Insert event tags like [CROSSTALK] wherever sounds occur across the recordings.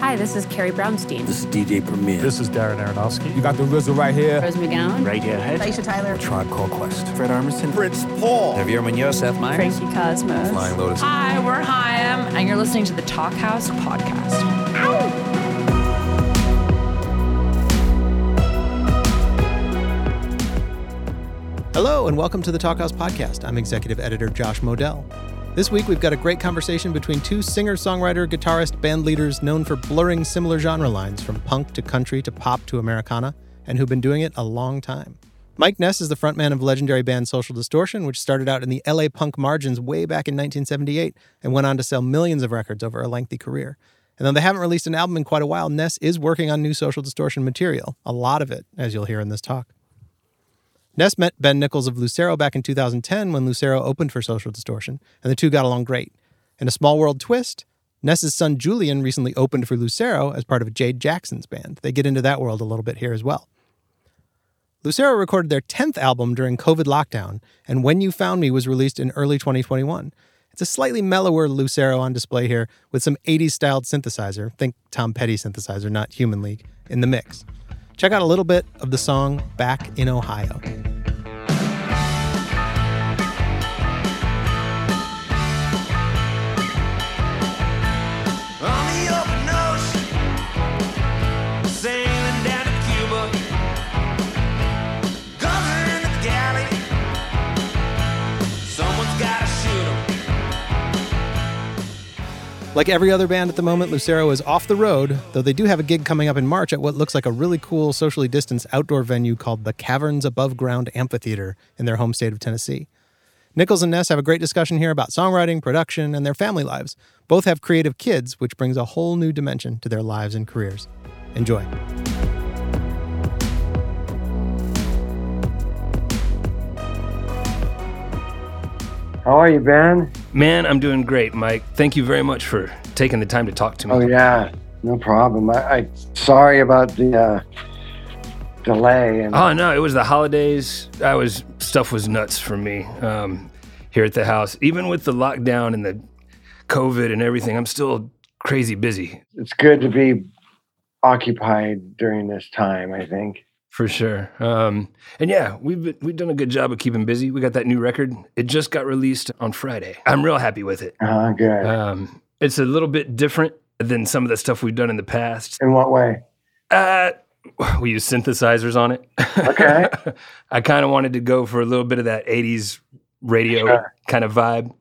Hi, this is Carrie Brownstein. This is DJ Premier. This is Darren Aronofsky. You got the RZA right here. Rose McGowan. Right Radiohead. Aisha Tyler. Tribe Called Quest. Fred Armisen. Prince Paul. Javier Munoz. Seth Meyers. Frankie Cosmos. Flying Lotus. Hi, we're HAIM, and you're listening to the Talkhouse podcast. Hello, and welcome to the Talkhouse Podcast. I'm executive editor Josh Modell. This week, we've got a great conversation between two singer songwriter, guitarist, band leaders known for blurring similar genre lines from punk to country to pop to Americana, and who've been doing it a long time. Mike Ness is the frontman of legendary band Social Distortion, which started out in the LA punk margins way back in 1978 and went on to sell millions of records over a lengthy career. And though they haven't released an album in quite a while, Ness is working on new Social Distortion material, a lot of it, as you'll hear in this talk. Ness met Ben Nichols of Lucero back in 2010 when Lucero opened for Social Distortion, and the two got along great. In a small world twist, Ness's son Julian recently opened for Lucero as part of Jade Jackson's band. They get into that world a little bit here as well. Lucero recorded their 10th album during COVID lockdown, and When You Found Me was released in early 2021. It's a slightly mellower Lucero on display here with some 80s styled synthesizer, think Tom Petty synthesizer, not Human League, in the mix. Check out a little bit of the song Back in Ohio. Like every other band at the moment, Lucero is off the road, though they do have a gig coming up in March at what looks like a really cool, socially distanced outdoor venue called the Caverns Above Ground Amphitheater in their home state of Tennessee. Nichols and Ness have a great discussion here about songwriting, production, and their family lives. Both have creative kids, which brings a whole new dimension to their lives and careers. Enjoy. How are you, Ben? Man, I'm doing great, Mike. Thank you very much for taking the time to talk to me. Oh yeah, no problem. I, I sorry about the uh, delay. And Oh no, it was the holidays. I was stuff was nuts for me um, here at the house. Even with the lockdown and the COVID and everything, I'm still crazy busy it's good to be occupied during this time. I think. For sure. Um, and yeah, we've been, we've done a good job of keeping busy. We got that new record. It just got released on Friday. I'm real happy with it. Uh, good. Um, it's a little bit different than some of the stuff we've done in the past. In what way? Uh, we use synthesizers on it. Okay. [LAUGHS] I kind of wanted to go for a little bit of that 80s radio Sure. kind of vibe.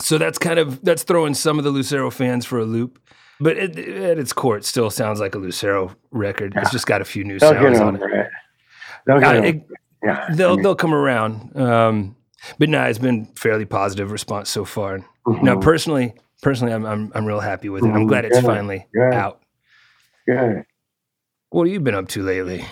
So that's kind of that's throwing some of the Lucero fans for a loop. But it, at its core, it still sounds like a Lucero record. It's just got a few new They'll sounds on it. it. They'll Uh, it-. Yeah. They'll mean, they'll come around. Um, but no, it's been fairly positive response so far. Now, mhm, personally, personally, I'm I'm I'm real happy with it. I'm Mhm, glad it's good, finally good. out. good. What have you been up to lately?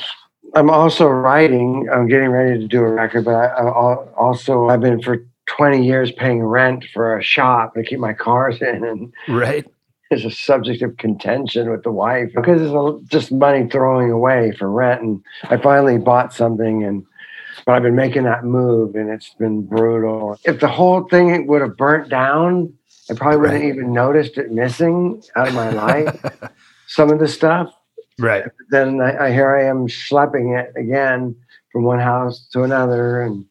I'm also writing. I'm getting ready to do a record, but I, I also I've been for 20 years paying rent for a shop to keep my cars in, and Right? It's a subject of contention with the wife because it's a, just money throwing away for rent. And I finally bought something, and but I've been making that move, and it's been brutal. If the whole thing would have burnt down, I probably wouldn't even noticed it missing out of my life. [LAUGHS] Some of the stuff. Right. Then I, I here I am schlepping it again from one house to another, and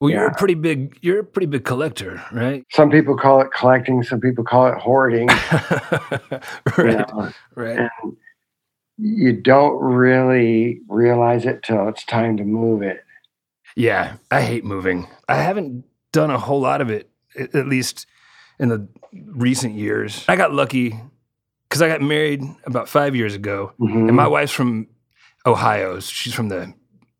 Well, you're Yeah. a pretty big you're a pretty big collector, right? some people call it collecting, some people call it hoarding. you [LAUGHS] right. know. Right. and you don't really realize it till it's time to move it. Yeah, I hate moving. I haven't done a whole lot of it, at least in the recent years. I got lucky because I got married about five years ago, Mhm. and my wife's from Ohio. She's from the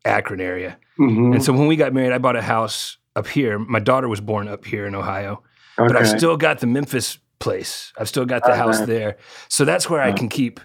Akron area, Mhm. and so when we got married, I bought a house up here. My daughter was born up here in Ohio, but I've still got the Memphis place. I've still got the Oh, house there, so that's where I Oh. can keep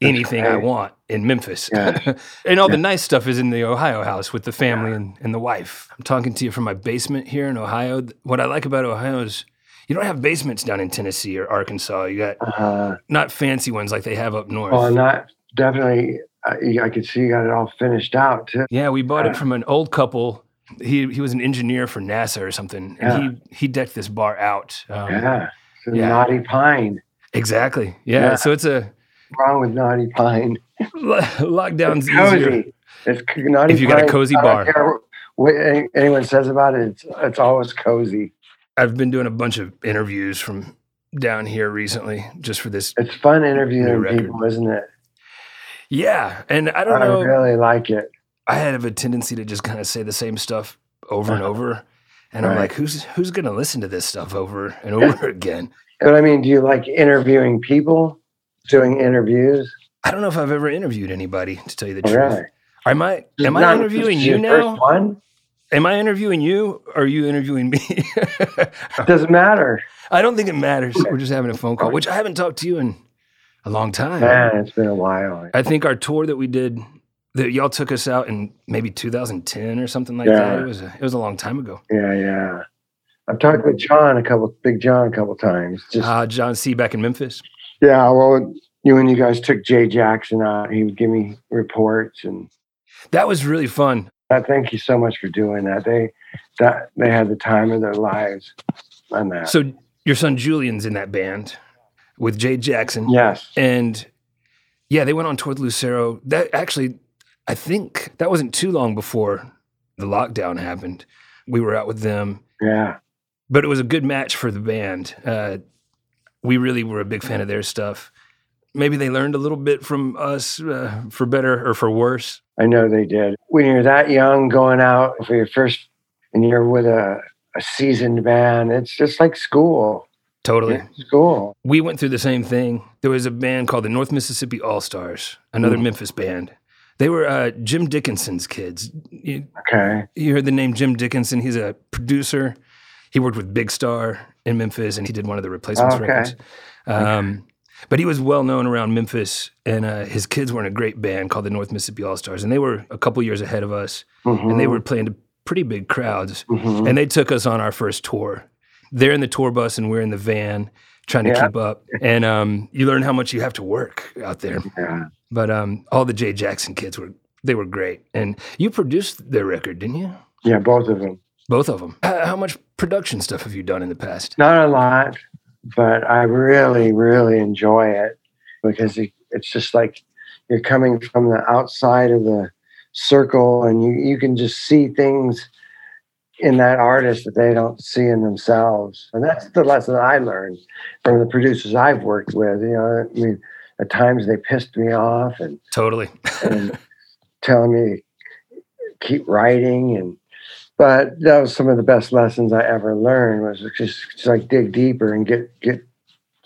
anything I want in Memphis. Yeah. [LAUGHS] and all the nice stuff is in the Ohio house with the family and, and the wife. I'm talking to you from my basement here in Ohio. What I like about Ohio is you don't have basements down in Tennessee or Arkansas. You got Uh, not fancy ones like they have up north. well, not definitely. I, I could see you got it all finished out too. yeah, we bought it Uh, from an old couple. He he was an engineer for NASA or something, and he he decked this bar out. Um, yeah, it's yeah. knotty pine. Exactly. Yeah. Yeah. So it's a wrong with Knotty Pine? [LAUGHS] Lockdown's easier. Cozy. It's Knotty If you got a Pine, cozy I don't bar. care What anyone says about it, it's, it's always cozy. I've been doing a bunch of interviews from down here recently, just for this. It's fun interviewing people, isn't it? Yeah, and I don't I know. really like it. I have a tendency to just kind of say the same stuff over and [LAUGHS] over, and I'm Uh-huh. Like, who's who's gonna listen to this stuff over and over [LAUGHS] again? But I mean, do you like interviewing people, doing interviews? I don't know if I've ever interviewed anybody to tell you the truth. Am I am I interviewing you now? One Am I interviewing you or are you interviewing me? doesn't matter. [LAUGHS] I don't think it matters. We're just having a phone call, which I haven't talked to you in a long time. Yeah, it's been a while. I think our tour that we did that y'all took us out in maybe 2010 or something like Yeah. that. It was a, it was a long time ago. Yeah, yeah. I've talked with John a couple, Big John a couple times. Just Uh, John C. back in Memphis. yeah. Well, you and you guys took Jade Jackson out, he would give me reports, and That was really fun. I thank you so much for doing that. They that they had the time of their lives on that. So your son Julian's in that band with Jade Jackson. yes, And yeah, they went on tour with Lucero. That actually, I think that wasn't too long before the lockdown happened. We were out with them, yeah, but it was a good match for the band. Uh, we really were a big fan of their stuff. Maybe they learned a little bit from us, uh, for better or for worse. I know they did. When you're that young, going out for your first, and you're with a, a seasoned band, it's just like school. Totally. Yeah, school. We went through the same thing. There was a band called the North Mississippi All Stars, another Mhm. Memphis band. They were uh, Jim Dickinson's kids. You, Okay. you heard the name Jim Dickinson. He's a producer. He worked with Big Star in Memphis, and he did one of the replacements Okay. records. Um, But he was well known around Memphis, and uh, his kids were in a great band called the North Mississippi All Stars, and they were a couple years ahead of us, and they were playing to pretty big crowds. Mhm. And they took us on our first tour. They're in the tour bus, and we're in the van trying to Yeah. keep up. And um, you learn how much you have to work out there. Yeah. But um, all the Jade Jackson kids were they were great, and you produced their record, didn't you? Yeah, both of them. Both of them. How, how much production stuff have you done in the past? Not a lot, but I really, really enjoy it because it, it's just like you're coming from the outside of the circle and you, you can just see things in that artist that they don't see in themselves. And that's the lesson I learned from the producers I've worked with. You know, I mean, at times they pissed me off and, Totally. and telling me keep writing and but that was some of the best lessons I ever learned was just, just like dig deeper and get get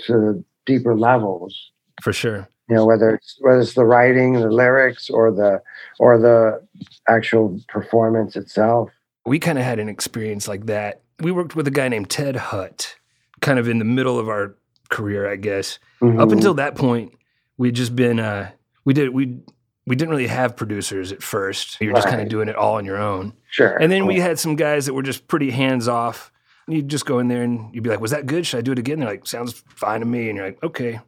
to deeper levels. For sure. You know, whether it's whether it's the writing, the lyrics, or the or the actual performance itself. We kind of had an experience like that. We worked with a guy named Ted Hutt, kind of in the middle of our career, I guess. Up Mhm. until that point, we'd just been uh, we did we we didn't really have producers at first. You're just kind of doing it all on your own. sure, And then we had some guys that were just pretty hands off. You'd just go in there and you'd be like, "Was that good? Should I do it again?" They're like, "Sounds fine to me." And you're like, "Okay."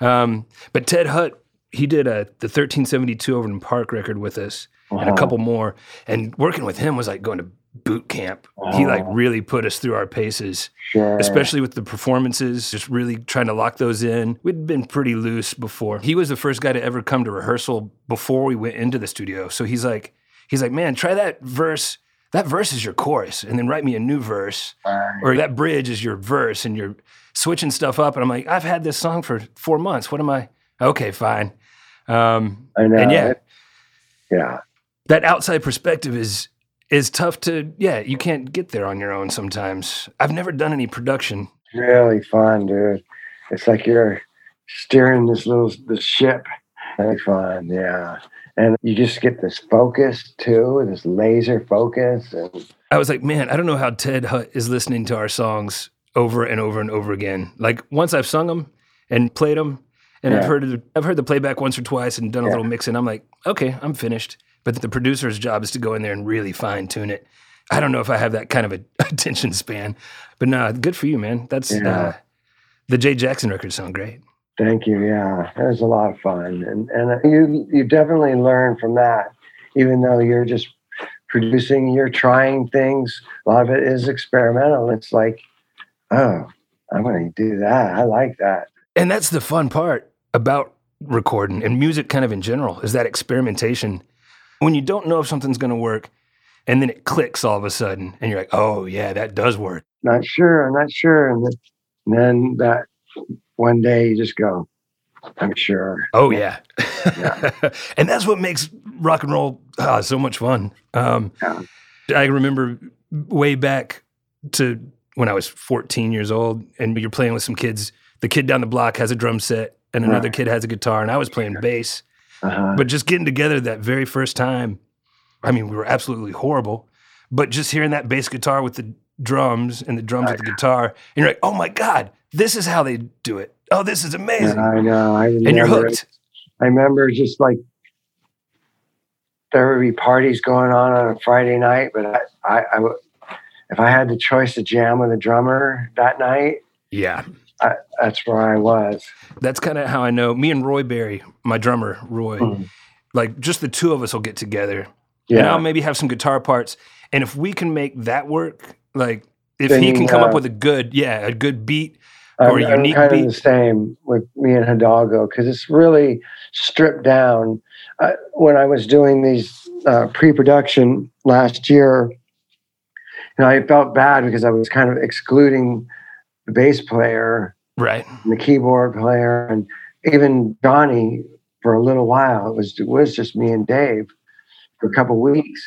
Um, but Ted Hutt, he did a the 1372 Overton Park record with us, and a Uh-huh. couple more. And working with him was like going to boot camp. He like Oh. really put us through our paces, sure. especially with the performances. Just really trying to lock those in. We'd been pretty loose before. He was the first guy to ever come to rehearsal before we went into the studio. So he's like, he's like, man, try that verse. That verse is your chorus, and then write me a new verse, Right. or that bridge is your verse, and you're switching stuff up. And I'm like, I've had this song for four months. What am I? Okay, fine. Um, I know. and yeah, yeah. that outside perspective is is tough to. Yeah, you can't get there on your own sometimes. I've never done any production. really fun, dude. It's like you're steering this little this ship. Very fun, yeah. And you just get this focus too, this laser focus, and I was like, man, I don't know how Ted Hutt is listening to our songs over and over and over again. Like once I've sung them and played them, and I've heard it- I've heard the playback once or twice and done a Yeah. little mixing. I'm like, okay, I'm finished. But the producer's job is to go in there and really fine tune it. I don't know if I have that kind of a [LAUGHS] attention span, but no, good for you, man. That's Yeah. uh, the Jade Jackson records sound great. thank you. Yeah, it was a lot of fun, and and you you definitely learn from that. Even though you're just producing, you're trying things. A lot of it is experimental. It's like, oh, I'm going to do that. I like that. And that's the fun part about recording and music kind of in general is that experimentation. When you don't know if something's going to work and then it clicks all of a sudden and you're like, oh, yeah, that does work. Not sure. Not sure. And then, that one day you just go, I'm sure. Oh, yeah. [LAUGHS] and that's what makes rock and roll ah, so much fun. Um, Yeah. I remember way back to when I was 14 years old and you're playing with some kids. The kid down the block has a drum set and another Right. kid has a guitar and I was playing bass. Uh-huh. But just getting together that very first time, I mean, we were absolutely horrible. But just hearing that bass guitar with the drums and the drums with the guitar, and you're like, oh my God, this is how they do it. Oh, this is amazing. Yeah, I know. I remember and you're hooked. I remember just like there would be parties going on on a Friday night, but I, I, I would, if I had the choice to jam with a drummer that night, Yeah. That's where I was. That's kind of how I know. Me and Roy Berry, my drummer, Roy, Mhm. like just the two of us will get together. Yeah. And I'll maybe have some guitar parts. And if we can make that work, like if Then he can come uh, up with a good, yeah, a good beat I'm, or a I'm unique kind beat. of the same with me and Hidalgo because it's really stripped down. Uh, when I was doing these uh, pre-production last year, you know, I felt bad because I was kind of excluding the bass player Right. and the keyboard player and even Johnny for a little while. It was it was just me and Dave for a couple weeks,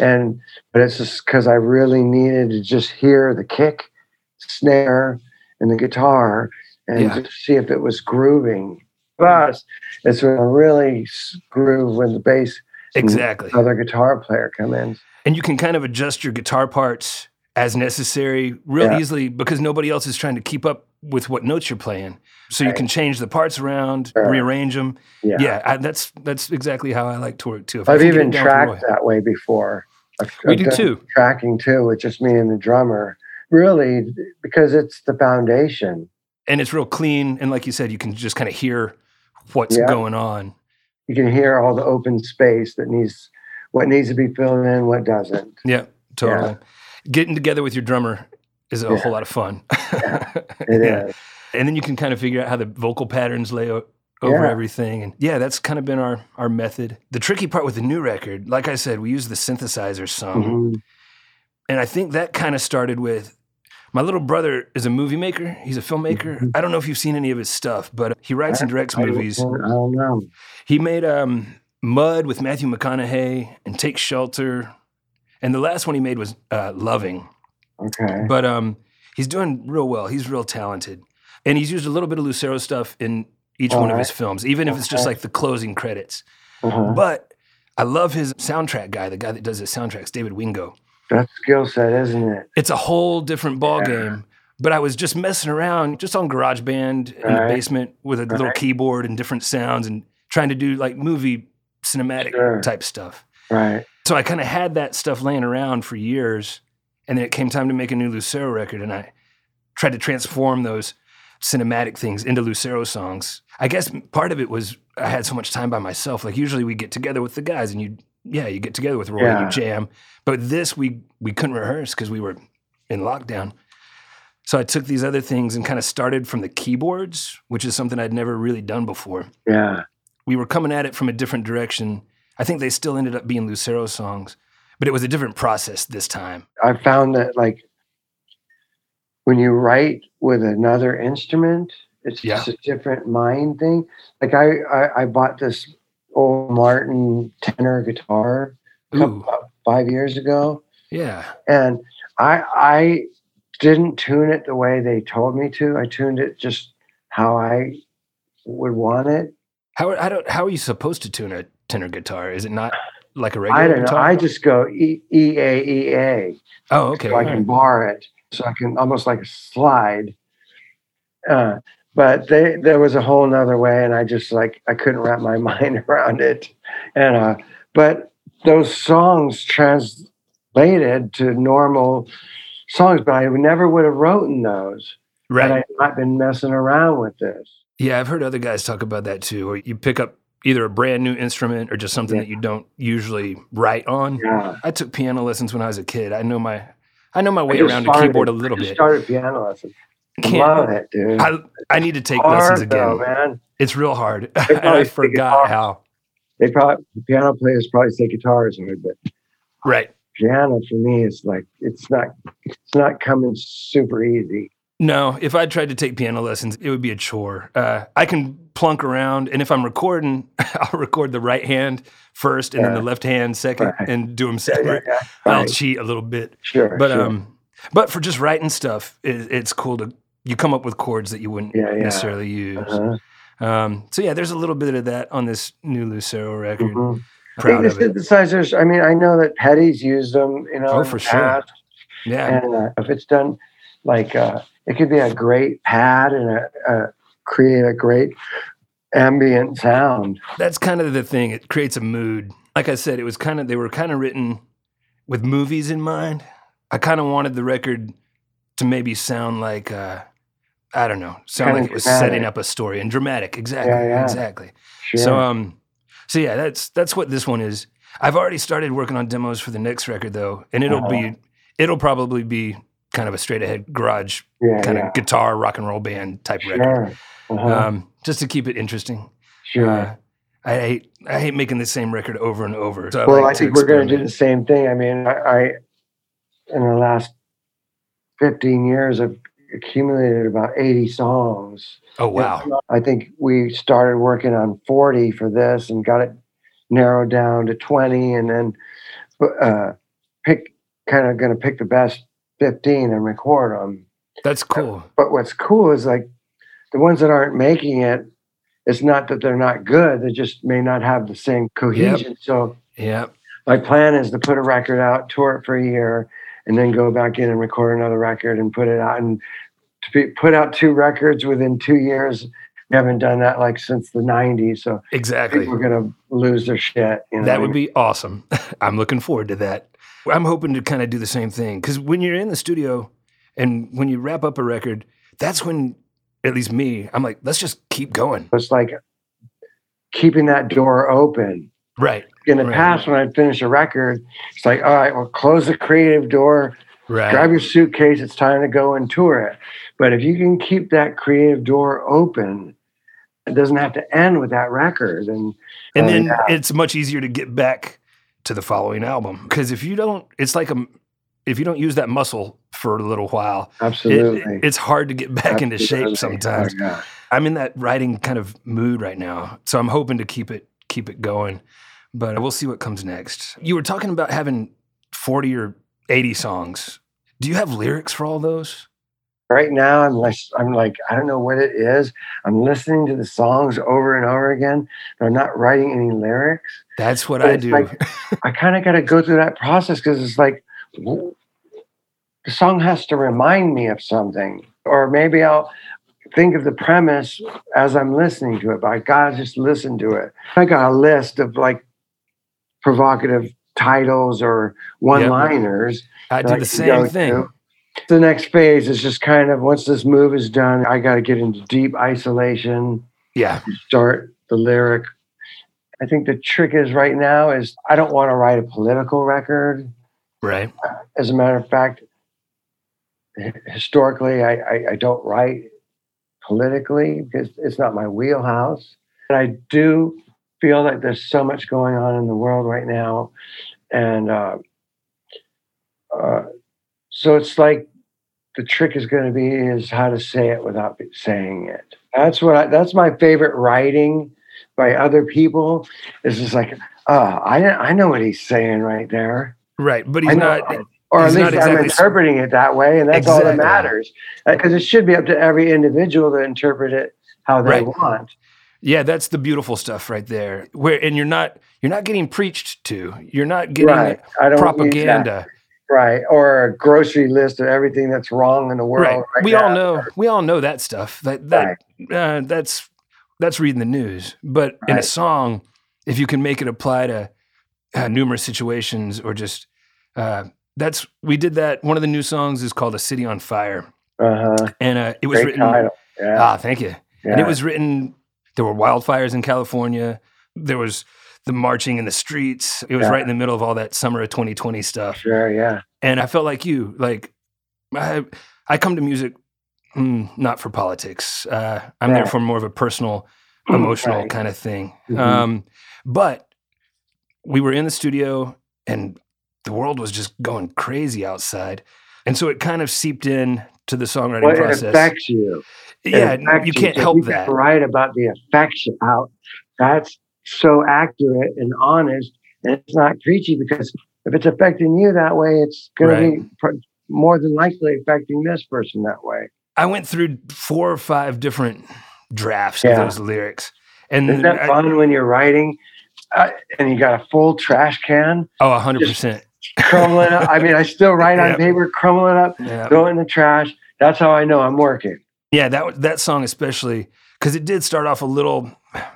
and but it's just because I really needed to just hear the kick, snare, and the guitar, and Yeah. just see if it was grooving. Plus, it's when I really groove when the bass Exactly. other guitar player come in. And you can kind of adjust your guitar parts as necessary real Yeah. easily because nobody else is trying to keep up with what notes you're playing. So you can change the parts around, Sure. rearrange them. Yeah, Yeah, I, that's that's exactly how I like to work too. If I've even it down with tracked that way before. I've, We I've do too. Tracking too, with just me and the drummer. Really, because it's the foundation. and it's real clean. And like you said, you can just kind of hear what's Yeah. going on. You can hear all the open space that needs, what needs to be filled in, what doesn't. Yeah, totally. Getting together with your drummer is a Yeah. whole lot of fun. [LAUGHS] It is. Yeah. And then you can kind of figure out how the vocal patterns lay o- over Yeah. everything. And yeah, that's kind of been our our method. The tricky part with the new record, like I said, we use the synthesizer some. Mhm. And I think that kind of started with my little brother is a movie maker. He's a filmmaker. Mhm. I don't know if you've seen any of his stuff, but he writes and directs I movies. I don't know. He made um, Mud with Matthew McConaughey and Take Shelter. And the last one he made was uh, Loving. Okay. But um, he's doing real well. He's real talented. And he's used a little bit of Lucero stuff in each one of his films, even if it's just like the closing credits. Uh-huh. But I love his soundtrack guy, the guy that does his soundtracks, David Wingo. That's skill set, isn't it? It's a whole different ball Yeah. game. But I was just messing around just on GarageBand in the basement with a little Right. keyboard and different sounds and trying to do like movie cinematic Sure. type stuff. Right. So I kind of had that stuff laying around for years. And then it came time to make a new Lucero record. And I tried to transform those cinematic things into Lucero songs. I guess part of it was I had so much time by myself. Like usually we get together with the guys and you, yeah, you get together with Roy and you jam. But this we we couldn't rehearse because we were in lockdown. So I took these other things and kind of started from the keyboards, which is something I'd never really done before Yeah. we were coming at it from a different direction. I think they still ended up being Lucero songs, but it was a different process this time. I found that like when you write with another instrument, it's Yeah. just a different mind thing. Like I, I, I bought this old Martin tenor guitar couple- about five years ago, yeah. and I I didn't tune it the way they told me to. I tuned it just how I would want it. How, how, do, how are you supposed to tune a tenor guitar? Is it not like a regular I don't know. guitar? I just go E E A E A. oh, okay. so I can bar it, so I can almost like a slide. Uh, but they, there was a whole nother way, and I just like I couldn't wrap my [LAUGHS] mind around it. And uh, but those songs translated to normal songs, but I never would have written those had right. I not been messing around with this. Yeah, I've heard other guys talk about that too. Or you pick up either a brand new instrument or just something Yeah. that you don't usually write on. Yeah, I took piano lessons when I was a kid. I know my I know my way around a keyboard a little bit. Started piano lessons. Can't- Love it, dude. I I need to take Hard lessons again. though, man. It's real hard. [LAUGHS] I forgot how. They probably piano players probably say guitar is hard, but Right. piano for me is like it's not it's not coming super easy. No, if I tried to take piano lessons, it would be a chore. Uh, I can plunk around, and if I'm recording, [LAUGHS] I'll record the right hand first, and then the left hand second, Right. and do them [LAUGHS] Yeah, separate. yeah, I'll cheat a little bit, Sure, but sure. um, but for just writing stuff, it, it's cool to you come up with chords that you wouldn't Yeah, yeah. necessarily use. Uh-huh. Um, so yeah, there's a little bit of that on this new Lucero record. Mhm. I think the synthesizers. I mean, I know that Petty's used them. You know, Oh, for sure. past, Yeah, And uh, if it's done, like uh, it could be a great pad and a, a create a great ambient sound. that's kind of the thing. It creates a mood. Like I said, it was kind of they were kind of written with movies in mind. I kind of wanted the record to maybe sound like uh, I don't know, sound Kinda like it was dramatic. setting up a story and dramatic. Exactly, Yeah, yeah. exactly. Sure. So um, so yeah, that's that's what this one is. I've already started working on demos for the next record though, and it'll Uh-huh. be it'll probably be kind of a straight ahead garage yeah, kind yeah. of guitar rock and roll band type record, Uh-huh. um, just to keep it interesting. sure. Uh, I hate I hate making the same record over and over. So I well, like I think we're going to do the same thing. I mean, I, I in the last fifteen years, I've accumulated about eighty songs. Oh wow! I think we started working on 40 for this and got it narrowed down to 20 and then uh, pick kind of going to pick the best 15 and record them. That's cool. But what's cool is like the ones that aren't making it, it's not that they're not good, they just may not have the same cohesion. So Yeah, my plan is to put a record out, tour it for a year, and then go back in and record another record and put it out. And to be, put out two records within two years, we haven't done that like since the '90s. So exactly. we're gonna lose their shit. You know? That would be awesome. [LAUGHS] I'm looking forward to that. I'm hoping to kind of do the same thing because when you're in the studio and when you wrap up a record, that's when, at least me, I'm like, let's just keep going. It's like keeping that door open. Right. In the Right. past, when I'd finish a record, it's like, all right, well, close the creative door, Right. grab your suitcase, it's time to go and tour it. But if you can keep that creative door open, it doesn't have to end with that record. And and then yeah. Uh, it's much easier to get back to the following album because if you don't, it's like a, if you don't use that muscle for a little while, it- absolutely. it's hard to get back into shape sometimes. Oh, yeah. I'm in that writing kind of mood right now, so I'm hoping to keep it keep it going. But we'll see what comes next. You were talking about having 40 or 80 songs. Do you have lyrics for all those? Right now, I'm like, I'm like, I don't know what it is. I'm listening to the songs over and over again, but I'm not writing any lyrics. That's what But I do. like- [LAUGHS] I kind of got to go through that process because it's like the song has to remind me of something, or maybe I'll think of the premise as I'm listening to it. But I gotta just listen to it. I got a list of like provocative titles or one-liners. I that do the same thing. The next phase is just kind of once this move is done, I got to get into deep isolation Yeah. start the lyric. I think the trick is right now is I don't want to write a political record. Right. As a matter of fact, historically, I, I, I don't write politically because it's not my wheelhouse. But I do feel like there's so much going on in the world right now, and uh, uh, so it's like the trick is going to be is how to say it without saying it. That's what I, that's my favorite writing by other people. Is just like, oh, I I know what he's saying right there, Right. But he's know- not. or at He's least not I'm exactly s- interpreting it that way, and that's all that matters. Uh, because it should be up to every individual to interpret it how they Right. want. Yeah, that's the beautiful stuff right there. Where and you're not you're not getting preached to. You're not getting Right. I don't use that. propaganda. Right. Or a grocery list of everything that's wrong in the world. Right. Right. we now. all know we all know that stuff. That that uh, that's that's reading the news. But in a song, if you can make it apply to uh, numerous situations or just uh, that's we did that. One of the new songs is called "A City on Fire," Uh-huh. and uh, it was Great written. title. Yeah. Ah, thank you. yeah. And it was written. There were wildfires in California. There was the marching in the streets. It was Yeah. right in the middle of all that summer of 2020 stuff. Sure. Yeah. And I felt like you. Like I, I come to music mm, not for politics. Uh, I'm there for more of a personal emotional Right. kind of thing. Mhm. Um, but we were in the studio and the world was just going crazy outside. And so it kind of seeped in to the songwriting Well, it process. affects you. It yeah, affects you can't So help you can that. Write about the affection out. That's so accurate and honest, and it's not preachy because if it's affecting you that way, it's going Right. to be pr- more than likely affecting this person that way. I went through four or five different drafts Yeah. of those lyrics. And Isn't that I- fun when you're writing uh, and you got a full trash can oh, 100%. crumbling up? I mean, I still [LAUGHS] write on Yeah. paper, crumble it up, Yeah. throw it in the trash. That's how I know I'm working. Yeah, that that song especially because it did start off a little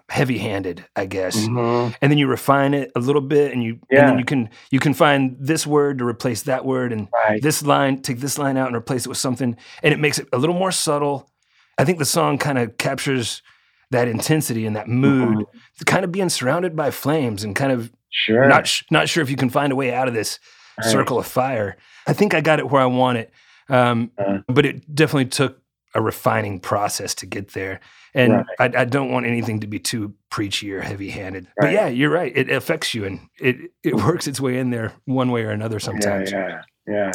heavy-handed, I guess, Mhm. and then you refine it a little bit, and you and Yeah. then you can you can find this word to replace that word, and Right. this line take this line out and replace it with something, and it makes it a little more subtle. I think the song kind of captures that intensity and that mood, Mhm. kind of being surrounded by flames and kind of Sure. not sh- not sure if you can find a way out of this Right. circle of fire. I think I got it where I want it, um, Uh. but it definitely took a refining process to get there. And I, I don't want anything to be too preachy or heavy-handed. But yeah, you're right. It affects you, and it it [LAUGHS] works its way in there one way or another sometimes. Yeah, yeah, yeah.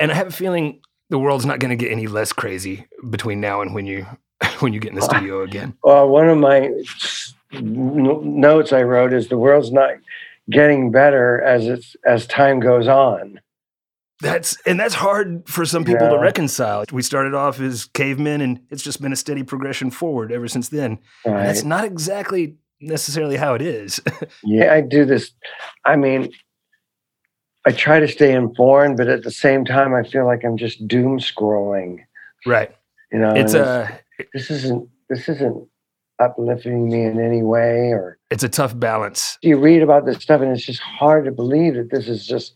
And I have a feeling the world's not going to get any less crazy between now and when you [LAUGHS] when you get in the studio again. Well, one of my notes I wrote is the world's not getting better as it's as time goes on. That's and that's hard for some people to reconcile. We started off as cavemen, and it's just been a steady progression forward ever since then. Right? that's not exactly necessarily how it is. [LAUGHS] Yeah, I do this. I mean, I try to stay informed, but at the same time, I feel like I'm just doom scrolling. right. You know, It's a this isn't this isn't uplifting me in any way. Or it's a tough balance. you read about this stuff, and it's just hard to believe that this is just.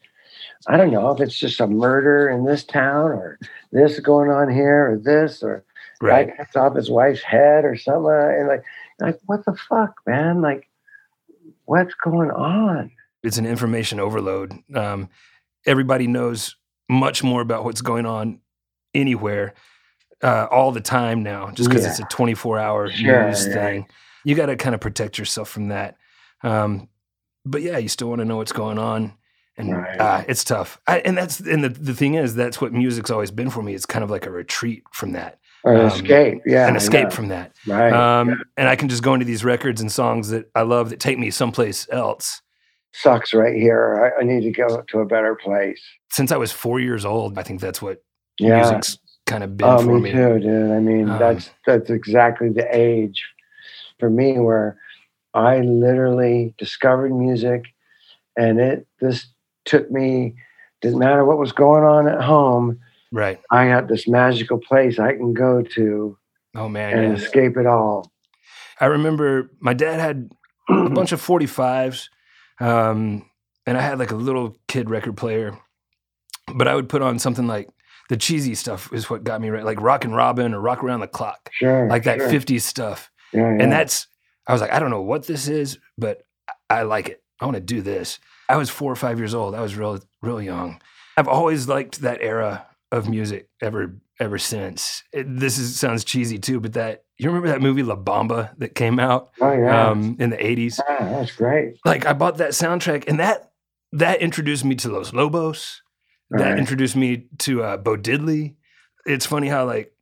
I don't know if it's just a murder in this town, or this going on here, or this, or Right. guy cuts off his wife's head or something, and like, like what the fuck, man? Like, what's going on? It's an information overload. Um, everybody knows much more about what's going on anywhere uh, all the time now, just because Yeah. it's a 24 hour Sure, news right. thing. You got to kind of protect yourself from that. Um, but yeah, you still want to know what's going on. And Right. uh, it's tough. I, and that's and the, the thing is, that's what music's always been for me. It's kind of like a retreat from that, Or an Um, escape, yeah, an escape yeah. from that. right. Um, And I can just go into these records and songs that I love that take me someplace else. Sucks right here. I, I need to go to a better place. Since I was four years old, I think that's what Yeah. music's kind of been Oh, for me me. too, dude. I mean, Um, that's that's exactly the age for me where I literally discovered music, and it this took me. Didn't matter what was going on at home. Right. I got this magical place I can go to Oh man. and escape it all. I remember my dad had a [CLEARS THROAT] bunch of 45s, um, and I had like a little kid record player, but I would put on something like the cheesy stuff is what got me right, like Rockin' Robin or Rock Around the Clock, Sure, like that sure. 50s stuff. Yeah, yeah. And that's, I was like, I don't know what this is, but I like it. I want to do this. I was four or five years old. I was real, real young. I've always liked that era of music ever, ever since. It, this is, sounds cheesy too, but that you remember that movie La Bamba that came out oh yeah, um, in the 80s? Ah, that's great. Like I bought that soundtrack, and that that introduced me to Los Lobos. That Right. introduced me to uh, Bo Diddley. It's funny how like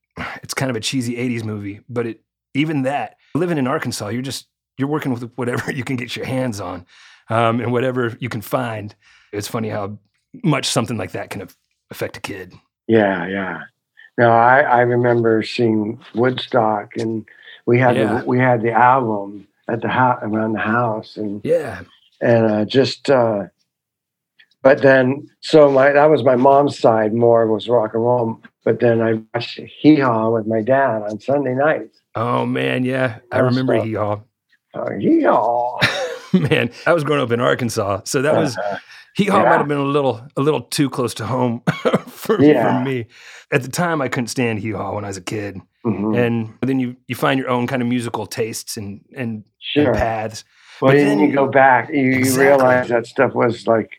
it's kind of a cheesy '80s movie, but it even that living in Arkansas, you're just you're working with whatever [LAUGHS] you can get your hands on, um, and whatever you can find. It's funny how much something like that can affect a kid. Yeah, yeah. No, I, I remember seeing Woodstock, and we had Yeah. the, we had the album at the house around the house, and Yeah, and uh, just. Uh, but then, so my that was my mom's side more was rock and roll. But then I watched Hee Haw with my dad on Sunday nights. Oh man, yeah, I remember Hee Haw. Oh, Hee Haw. [LAUGHS] man, I was growing up in Arkansas, so that was Uh, Hee Haw Yeah. might have been a little a little too close to home [LAUGHS] for, Yeah. for me. At the time, I couldn't stand Hee Haw when I was a kid, mhm. and then you you find your own kind of musical tastes and and, Sure. and paths. But But then then- you go back, you, you realize that stuff was like,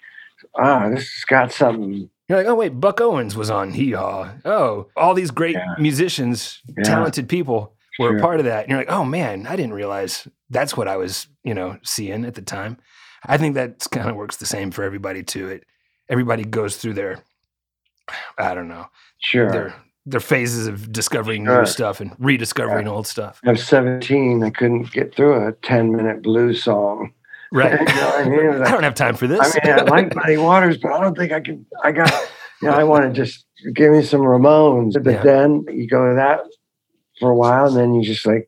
ah, this has got something. You're like, oh wait, Buck Owens was on Hee Haw. Oh, all these great Yeah. musicians, Yeah. talented people were a part of that. And you're like, oh man, I didn't realize that's what I was, you know, seeing at the time. I think that kind of works the same for everybody too. It everybody goes through their, I don't know, Sure. their their phases of discovering Sure. new stuff and rediscovering old stuff. I was 17. I couldn't get through a 10 minute blues song. Right. [LAUGHS] You know I mean? Was [LAUGHS] I don't have time for this. I mean, I like Muddy [LAUGHS] Waters, but I don't think I can. I got, you know, I want to just give me some Ramones. But Yeah. then you go to that for a while, and then you just like,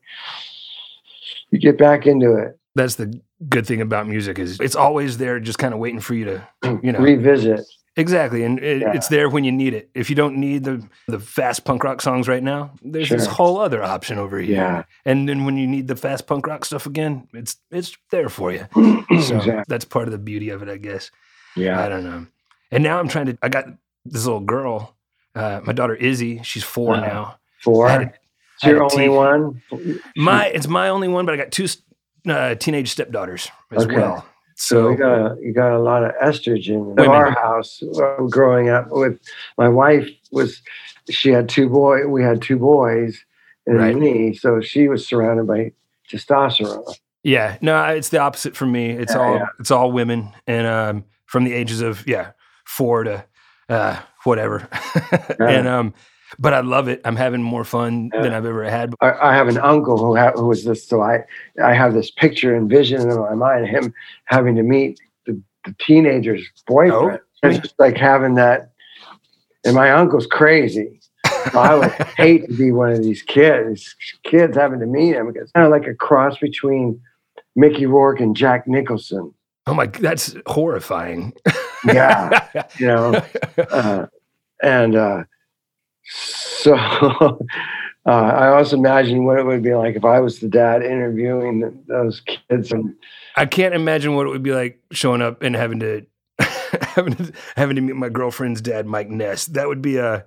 you get back into it, That's the good thing about music is it's always there, just kind of waiting for you to, you know, revisit. Exactly, and it, Yeah. it's there when you need it. If you don't need the the fast punk rock songs right now, there's this whole other option over here. Yeah. And then when you need the fast punk rock stuff again, it's it's there for you. [CLEARS THROAT] So exactly. that's part of the beauty of it, I guess. Yeah. I don't know. And now I'm trying to. I got this little girl, uh, my daughter Izzy. She's 4 Uh-huh. now. Four. I had It's your only tea- one. My it's my only one, but I got two uh, teenage stepdaughters as Okay. well. So So we got a, you got a lot of estrogen in our house. uh, Growing up with my wife was, she had two boy. We had two boys and Right. me, so she was surrounded by testosterone. Yeah, no, it's the opposite for me. It's Yeah, all yeah. it's all women, and um, from the ages of yeah four to uh, whatever, [LAUGHS] and um, but I love it. I'm having more fun than I've ever had. I, I have an uncle who, ha- who was this. So I, I have this picture and vision in my mind, of him having to meet the, the teenager's boyfriend. Oh, it's just like having that. And my uncle's crazy. So I would [LAUGHS] hate to be one of these kids. Kids having to meet him because kind of like a cross between Mickey Rourke and Jack Nicholson. Oh my, that's horrifying. Yeah, you know. [LAUGHS] Uh, and uh, so [LAUGHS] uh, I also imagine what it would be like if I was the dad interviewing th- those kids. And I can't imagine what it would be like showing up and having to [LAUGHS] having to having to meet my girlfriend's dad, Mike Ness. That would be a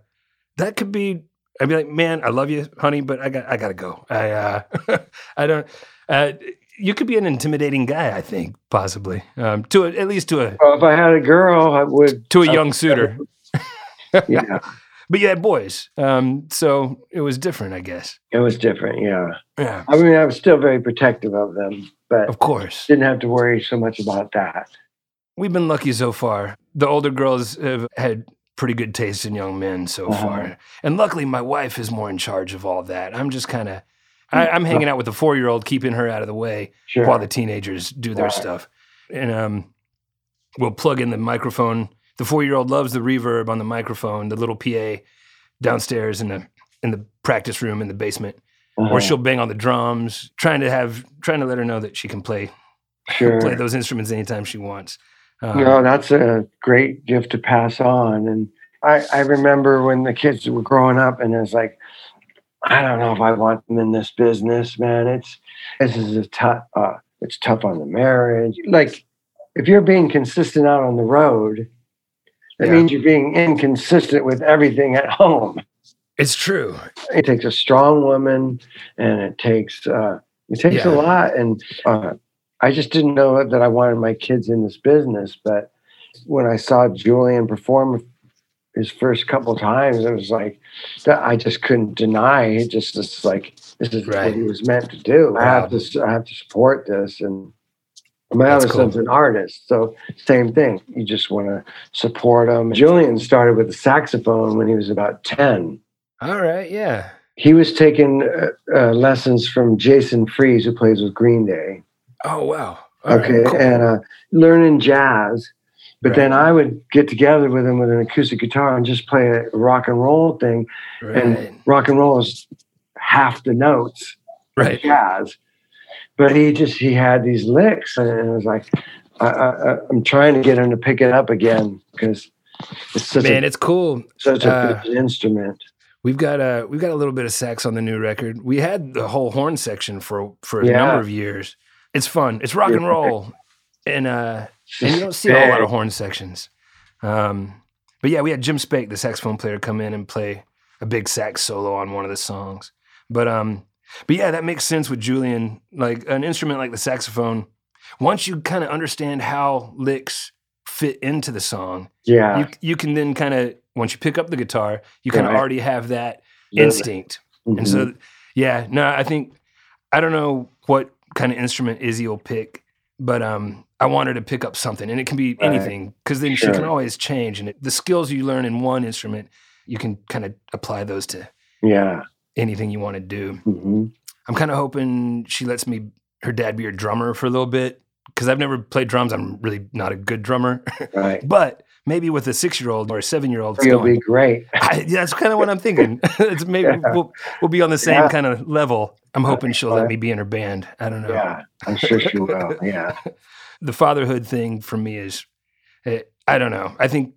that could be. I'd be like, man, I love you, honey, but I got I gotta go. I uh, [LAUGHS] I don't. Uh, you could be an intimidating guy, I think, possibly um, to a, at least to a well, if I had a girl, I would. to a young suitor. Yeah, But you had boys, um, so it was different, I guess. it was different. Yeah, Yeah, I mean, I was still very protective of them, but of course. didn't have to worry so much about that. We've been lucky so far. The older girls have had pretty good taste in young men so Uh-huh. far, and luckily, my wife is more in charge of all that. I'm just kind of, I'm hanging out with the four year old, keeping her out of the way Sure. while the teenagers do their Right. stuff. And um, we'll plug in the microphone. The four year old loves the reverb on the microphone, the little PA downstairs in the in the practice room in the basement, Uh-huh. or she'll bang on the drums, trying to have trying to let her know that she can play sure. play those instruments anytime she wants. Um, No, that's a great gift to pass on. And I, I remember when the kids were growing up, and it's like, I don't know if I want them in this business, man. It's this is a tough. Uh, it's tough on the marriage. Like, if you're being consistent out on the road, that Yeah. means you're being inconsistent with everything at home. It's true. It takes a strong woman, and it takes uh, it takes a lot. And uh, I just didn't know that I wanted my kids in this business. But when I saw Julian perform his first couple times, it was like that I just couldn't deny. It just it's like this is Right. what he was meant to do. I have to I have to support this and. Other cool. son's an artist, so same thing. You just want to support him. Julian started with the saxophone when he was about ten All right. Yeah. he was taking uh, uh, lessons from Jason Freese, who plays with Green Day. Oh wow. All right, Okay, cool. and uh, learning jazz. But Right. then I would get together with him with an acoustic guitar and just play a rock and roll thing. right. And rock and roll is half the notes right. jazz. But he just he had these licks, and it was like I, I, I'm trying to get him to pick it up again because it's such Man, a it's cool. such a uh, good instrument. We've got a we've got a little bit of sax on the new record. We had the whole horn section for for a Yeah. number of years. It's fun. It's rock and roll, [LAUGHS] and uh, and you don't see a whole lot of horn sections. Um, but yeah, we had Jim Spake, the saxophone player, come in and play a big sax solo on one of the songs. But um, but yeah, that makes sense with Julian. Like an instrument like the saxophone, once you kind of understand how licks fit into the song, yeah, you you can then kind of once you pick up the guitar, you kind of Right. already have that Yeah. instinct, and Mhm. so Yeah, no, I think I don't know what kind of instrument Izzy will pick, but um, I want her to pick up something, and it can be anything because then she can always change. And it, the skills you learn in one instrument, you can kind of apply those to Yeah. Anything you want to do. hmm I'm kind of hoping she lets me her dad be her drummer for a little bit because I've never played drums. I'm really not a good drummer, [LAUGHS] Right. but maybe with a six year old or a seven year old, You'll be great. I, yeah, that's kind of what I'm thinking. [LAUGHS] [LAUGHS] it's maybe Yeah. we'll, we'll be on the same Yeah. kind of level. I'm hoping she'll let me be in her band. I don't know. Yeah. I'm sure she will. Yeah. The fatherhood thing for me is, eh, I don't know. I think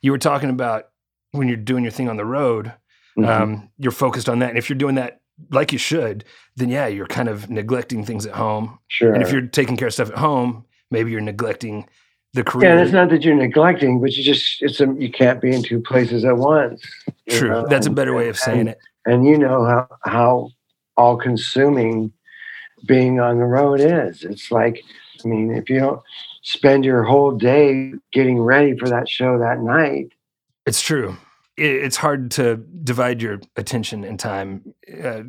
you were talking about when you're doing your thing on the road, Mhm. um, you're focused on that. And if you're doing that like you should, then yeah, you're kind of neglecting things at home. sure. And if you're taking care of stuff at home, maybe you're neglecting the career. yeah, and it's not that you're neglecting, but you just it's a, you can't be in two places at once. True. know? That's a better way of saying and, it. And you know how how all consuming being on the road is. It's like, I mean, if you don't spend your whole day getting ready for that show that night, It's true. It, it's hard to divide your attention and time, uh,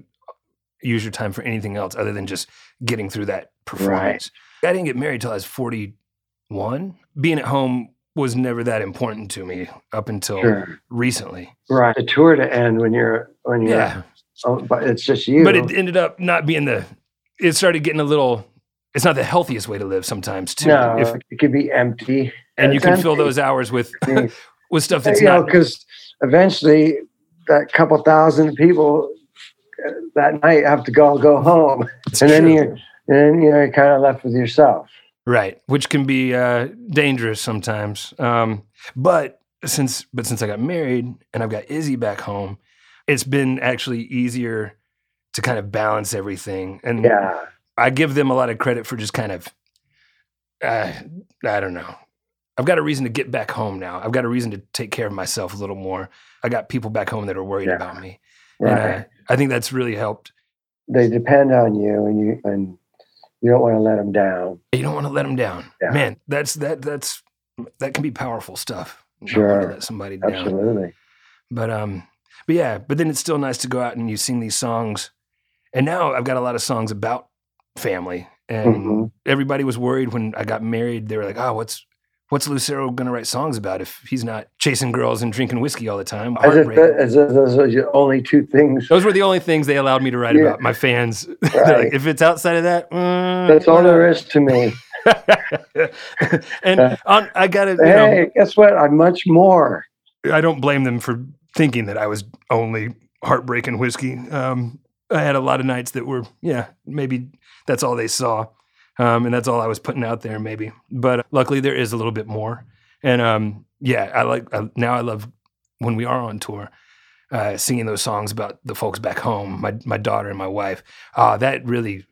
use your time for anything else other than just getting through that performance. I didn't get married till I was 41. Being at home was never that important to me up until sure, recently. right, the tour to end when you're when you're, Yeah. oh, but it's just you. But it ended up not being the, it started getting a little, it's not the healthiest way to live sometimes too. no, If, it could be empty, and you it's can fill those hours with, [LAUGHS] with stuff that's you not, because eventually that couple thousand people uh, that night have to go go home, it's and then you're and then you're kind of left with yourself. Right, which can be uh, dangerous sometimes. Um, but since but since I got married and I've got Izzy back home, it's been actually easier to kind of balance everything. And Yeah, I give them a lot of credit for just kind of, uh, I don't know. I've got a reason to get back home now. I've got a reason to take care of myself a little more. I got people back home that are worried Yeah. about me, right. and uh, I think that's really helped. they depend on you, and you and you don't want to let them down. You don't want to let them down, Yeah. man. That's that that's that can be powerful stuff. Sure. let somebody down. Absolutely. But um, but yeah, but then it's still nice to go out and you sing these songs. And now I've got a lot of songs about family. And Mhm. everybody was worried when I got married. They were like, "Oh, what's what's Lucero gonna write songs about if he's not chasing girls and drinking whiskey all the time?" As if, Heartbreak. as if those are your only two things. Those were the only things they allowed me to write Yeah. about. My fans, [LAUGHS] Right. like, if it's outside of that, mm, That's all there is to me. [LAUGHS] and [LAUGHS] on, I got to, you know, Hey, guess what? I'm much more. I don't blame them for thinking that I was only heartbreaking whiskey. Um, I had a lot of nights that were, yeah, maybe that's all they saw. Um, and that's all I was putting out there, maybe. But luckily, there is a little bit more. And um, yeah, I like, I, now I love when we are on tour, uh, singing those songs about the folks back home, my, my daughter and my wife. Ah, that really,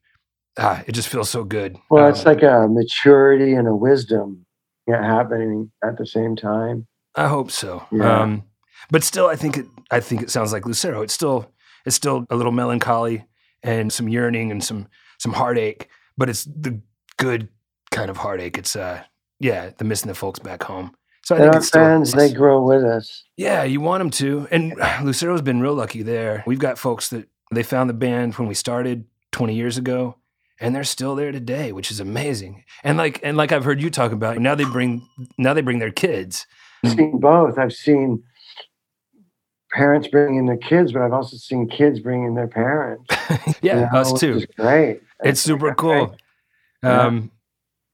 ah, it just feels so good. Well, Um, it's like a maturity and a wisdom happening at the same time. I hope so. Yeah. Um, but still, I think it. I think it sounds like Lucero. It's still. It's still a little melancholy and some yearning and some some heartache. But it's the good kind of heartache. It's uh, yeah, the missing the folks back home. So I And think our it's fans, they grow with us. yeah, you want them to. And Lucero's been real lucky there. We've got folks that they found the band when we started 20 years ago. And they're still there today, which is amazing. And like and like I've heard you talk about, now they bring now they bring their kids. I've seen both. I've seen parents bringing their kids, but I've also seen kids bringing their parents. [LAUGHS] yeah, you know, us too. great. It's super cool. Yeah. Um,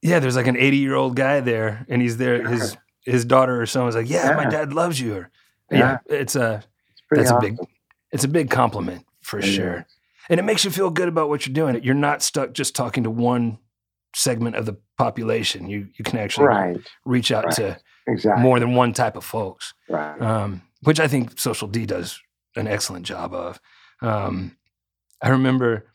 yeah, there's like an 80 year old guy there, and he's there. His his daughter or was like, "Yeah, my dad loves you." Or, Yeah. yeah, it's a It's that's a big it's a big compliment for It sure, is. and it makes you feel good about what you're doing. You're not stuck just talking to one segment of the population. You you can actually Right. reach out Right. to Exactly. more than one type of folks Right. um, which I think Social D does an excellent job of. Um, I remember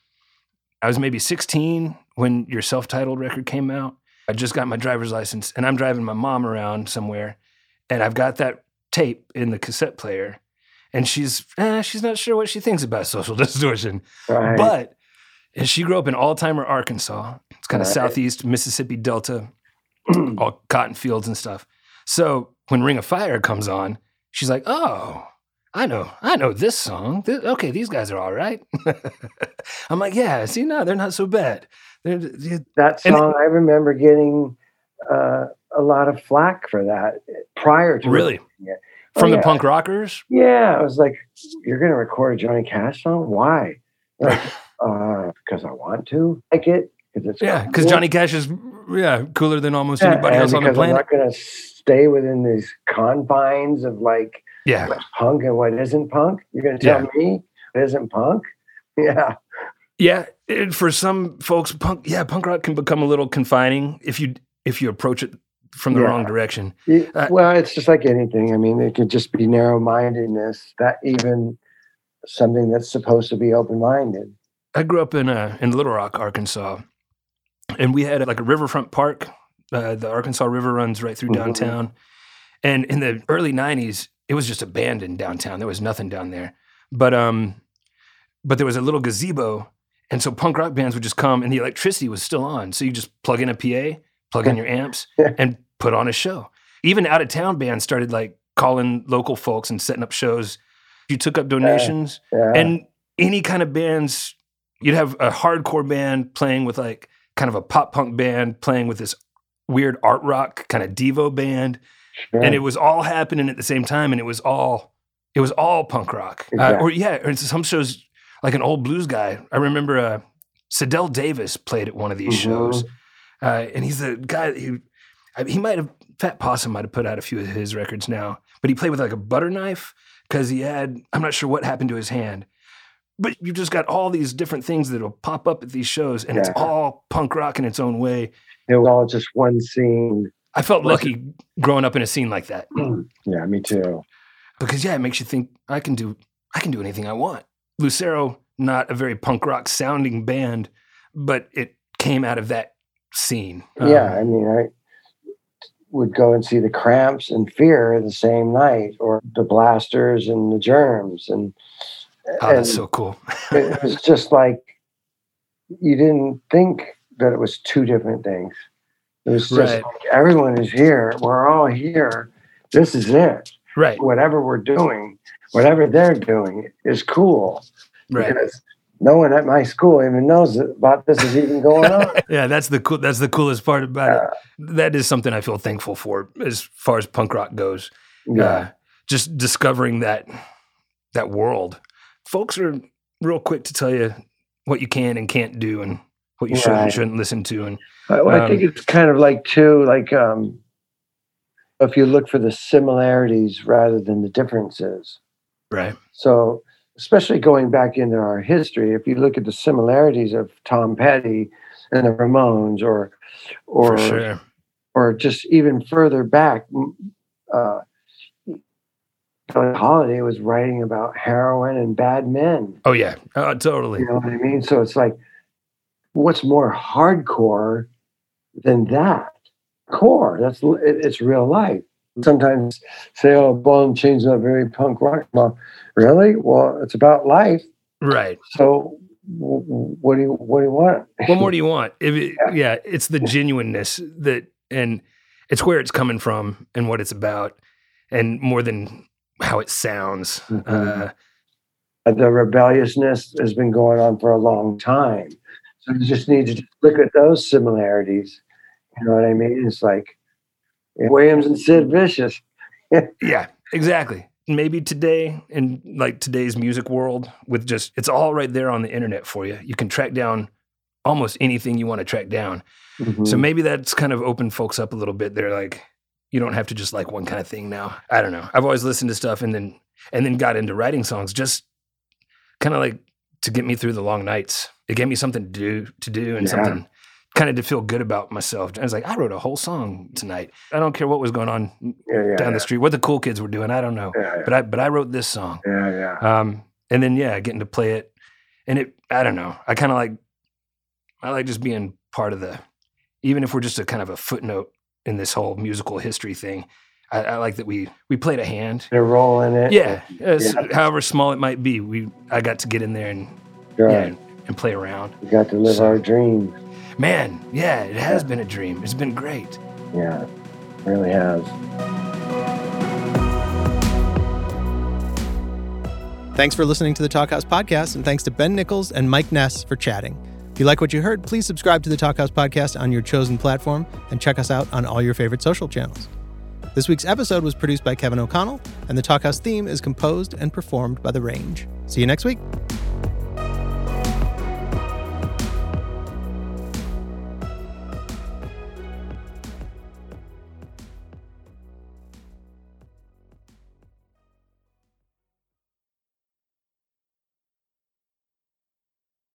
I was maybe 16 when your self titled record came out. I just got my driver's license and I'm driving my mom around somewhere and I've got that tape in the cassette player. And she's eh, she's not sure what she thinks about [LAUGHS] social distortion. right. But and she grew up in Altheimer, Arkansas. It's kind of Right. southeast Mississippi Delta, [CLEARS THROAT] all cotton fields and stuff. So when Ring of Fire comes on, she's like, "Oh, I know, I know this song. Th- okay, these guys are all right. [LAUGHS] I'm like, yeah, see, no, they're not so bad. They're, they- That And- song, I remember getting uh, a lot of flack for that prior to really Yeah. from Oh, the yeah. punk rockers. Yeah, I was like, "You're going to record a Johnny Cash song? Why?" [LAUGHS] Like, uh, because I want to. Like it because it's Yeah, because cool. Johnny Cash is yeah cooler than almost Yeah, anybody else on the because I'm planet. not going to stay within these confines of like Yeah, punk and what isn't punk. You're going to tell Yeah. me what isn't punk? [LAUGHS] Yeah, yeah. it- for some folks, punk yeah, punk rock can become a little confining if you if you approach it from the Yeah. wrong direction. Uh, well, it's just like anything. I mean, it could just be narrow mindedness. That even something that's supposed to be open minded. I grew up in uh, in Little Rock, Arkansas, and we had like a riverfront park. Uh, the Arkansas River runs right through Mhm. downtown, and in the early '90s, it was just abandoned downtown. There was nothing down there, but um, but there was a little gazebo, and so punk rock bands would just come, and the electricity was still on. So you just plug in a PA, plug in your [LAUGHS] amps, and put on a show. Even out of town bands started like calling local folks and setting up shows. You took up donations Yeah. and any kind of bands you'd have a hardcore band playing with like kind of a pop punk band playing with this weird art rock kind of devo band Sure. and it was all happening at the same time and it was all it was all punk rock uh, or yeah or some shows like an old blues guy i remember uh CeDell Davis played at one of these Mhm. shows uh, and he's the guy I- he might have Fat Possum might have put out a few of his records now, but he played with like a butter knife because he had I'm not sure what happened to his hand. But you've just got all these different things that'll pop up at these shows, and it's all punk rock in its own way. it was all just one scene. I felt lucky growing up in a scene like that [CLEARS THROAT] Yeah, me too. because yeah, it makes you think I can do I can do anything I want. Lucero, not a very punk rock sounding band, but it came out of that scene. yeah, Um, I mean, I would go and see the Cramps and Fear the same night, or the Blasters and the Germs, and oh, that's so cool. it [LAUGHS] was just like you didn't think that it was two different things. It was just Right. like everyone is here. We're all here. This is it. right, Whatever we're doing, whatever they're doing is cool. right. Because no one at my school even knows about this is even going on. [LAUGHS] Yeah, that's the cool. That's the coolest part about it. That is something I feel thankful for as far as punk rock goes. yeah. Uh, just discovering that that world. Folks are real quick to tell you what you can and can't do, and what you should and shouldn't listen to. And I, I think Um, it's kind of like too, like um, if you look for the similarities rather than the differences. right, So, especially going back into our history, if you look at the similarities of Tom Petty and the Ramones, or or sure. or just even further back, uh, Holiday was writing about heroin and bad men. Oh yeah, uh, totally. You know what I mean? So it's like, what's more hardcore than that? Core. That's it, it's real life. Sometimes say, "Oh, and chains not very punk rock." Well, really? Well, it's about life. Right. So, what do you what do you want? What more do you want? If it, yeah, it's the genuineness that, and it's where it's coming from and what it's about, and more than how it sounds. Mhm. Uh, the rebelliousness has been going on for a long time. So you just need to look at those similarities. You know what I mean? It's like Williams and Sid Vicious. [LAUGHS] Yeah, exactly. Maybe today in like today's music world with just it's all right there on the internet for you. You can track down almost anything you want to track down. Mhm. So maybe that's kind of opened folks up a little bit. They're like, you don't have to just like one kind of thing now. I don't know. I've always listened to stuff and then and then got into writing songs just kind of like to get me through the long nights. It gave me something to do to do and Yeah. something kind of to feel good about myself. I was like, I wrote a whole song tonight. I don't care what was going on yeah, yeah, down the street, what the cool kids were doing. I don't know. But I but I wrote this song. yeah, yeah. Um, and then yeah, getting to play it, and it I don't know. I kind of like I like just being part of the, even if we're just a kind of a footnote in this whole musical history thing. I, I like that we we played a hand. They're rolling it. Yeah, Yeah. however small it might be, we I got to get in there and Right. yeah and play around. We got to live So- our dreams. Man, yeah, it has been a dream. It's been great. Yeah, it really has. Thanks for listening to the Talkhouse podcast, and thanks to Ben Nichols and Mike Ness for chatting. If you like what you heard, please subscribe to the Talkhouse podcast on your chosen platform and check us out on all your favorite social channels. This week's episode was produced by Kevin O'Connell, and the Talkhouse theme is composed and performed by The Range. See you next week.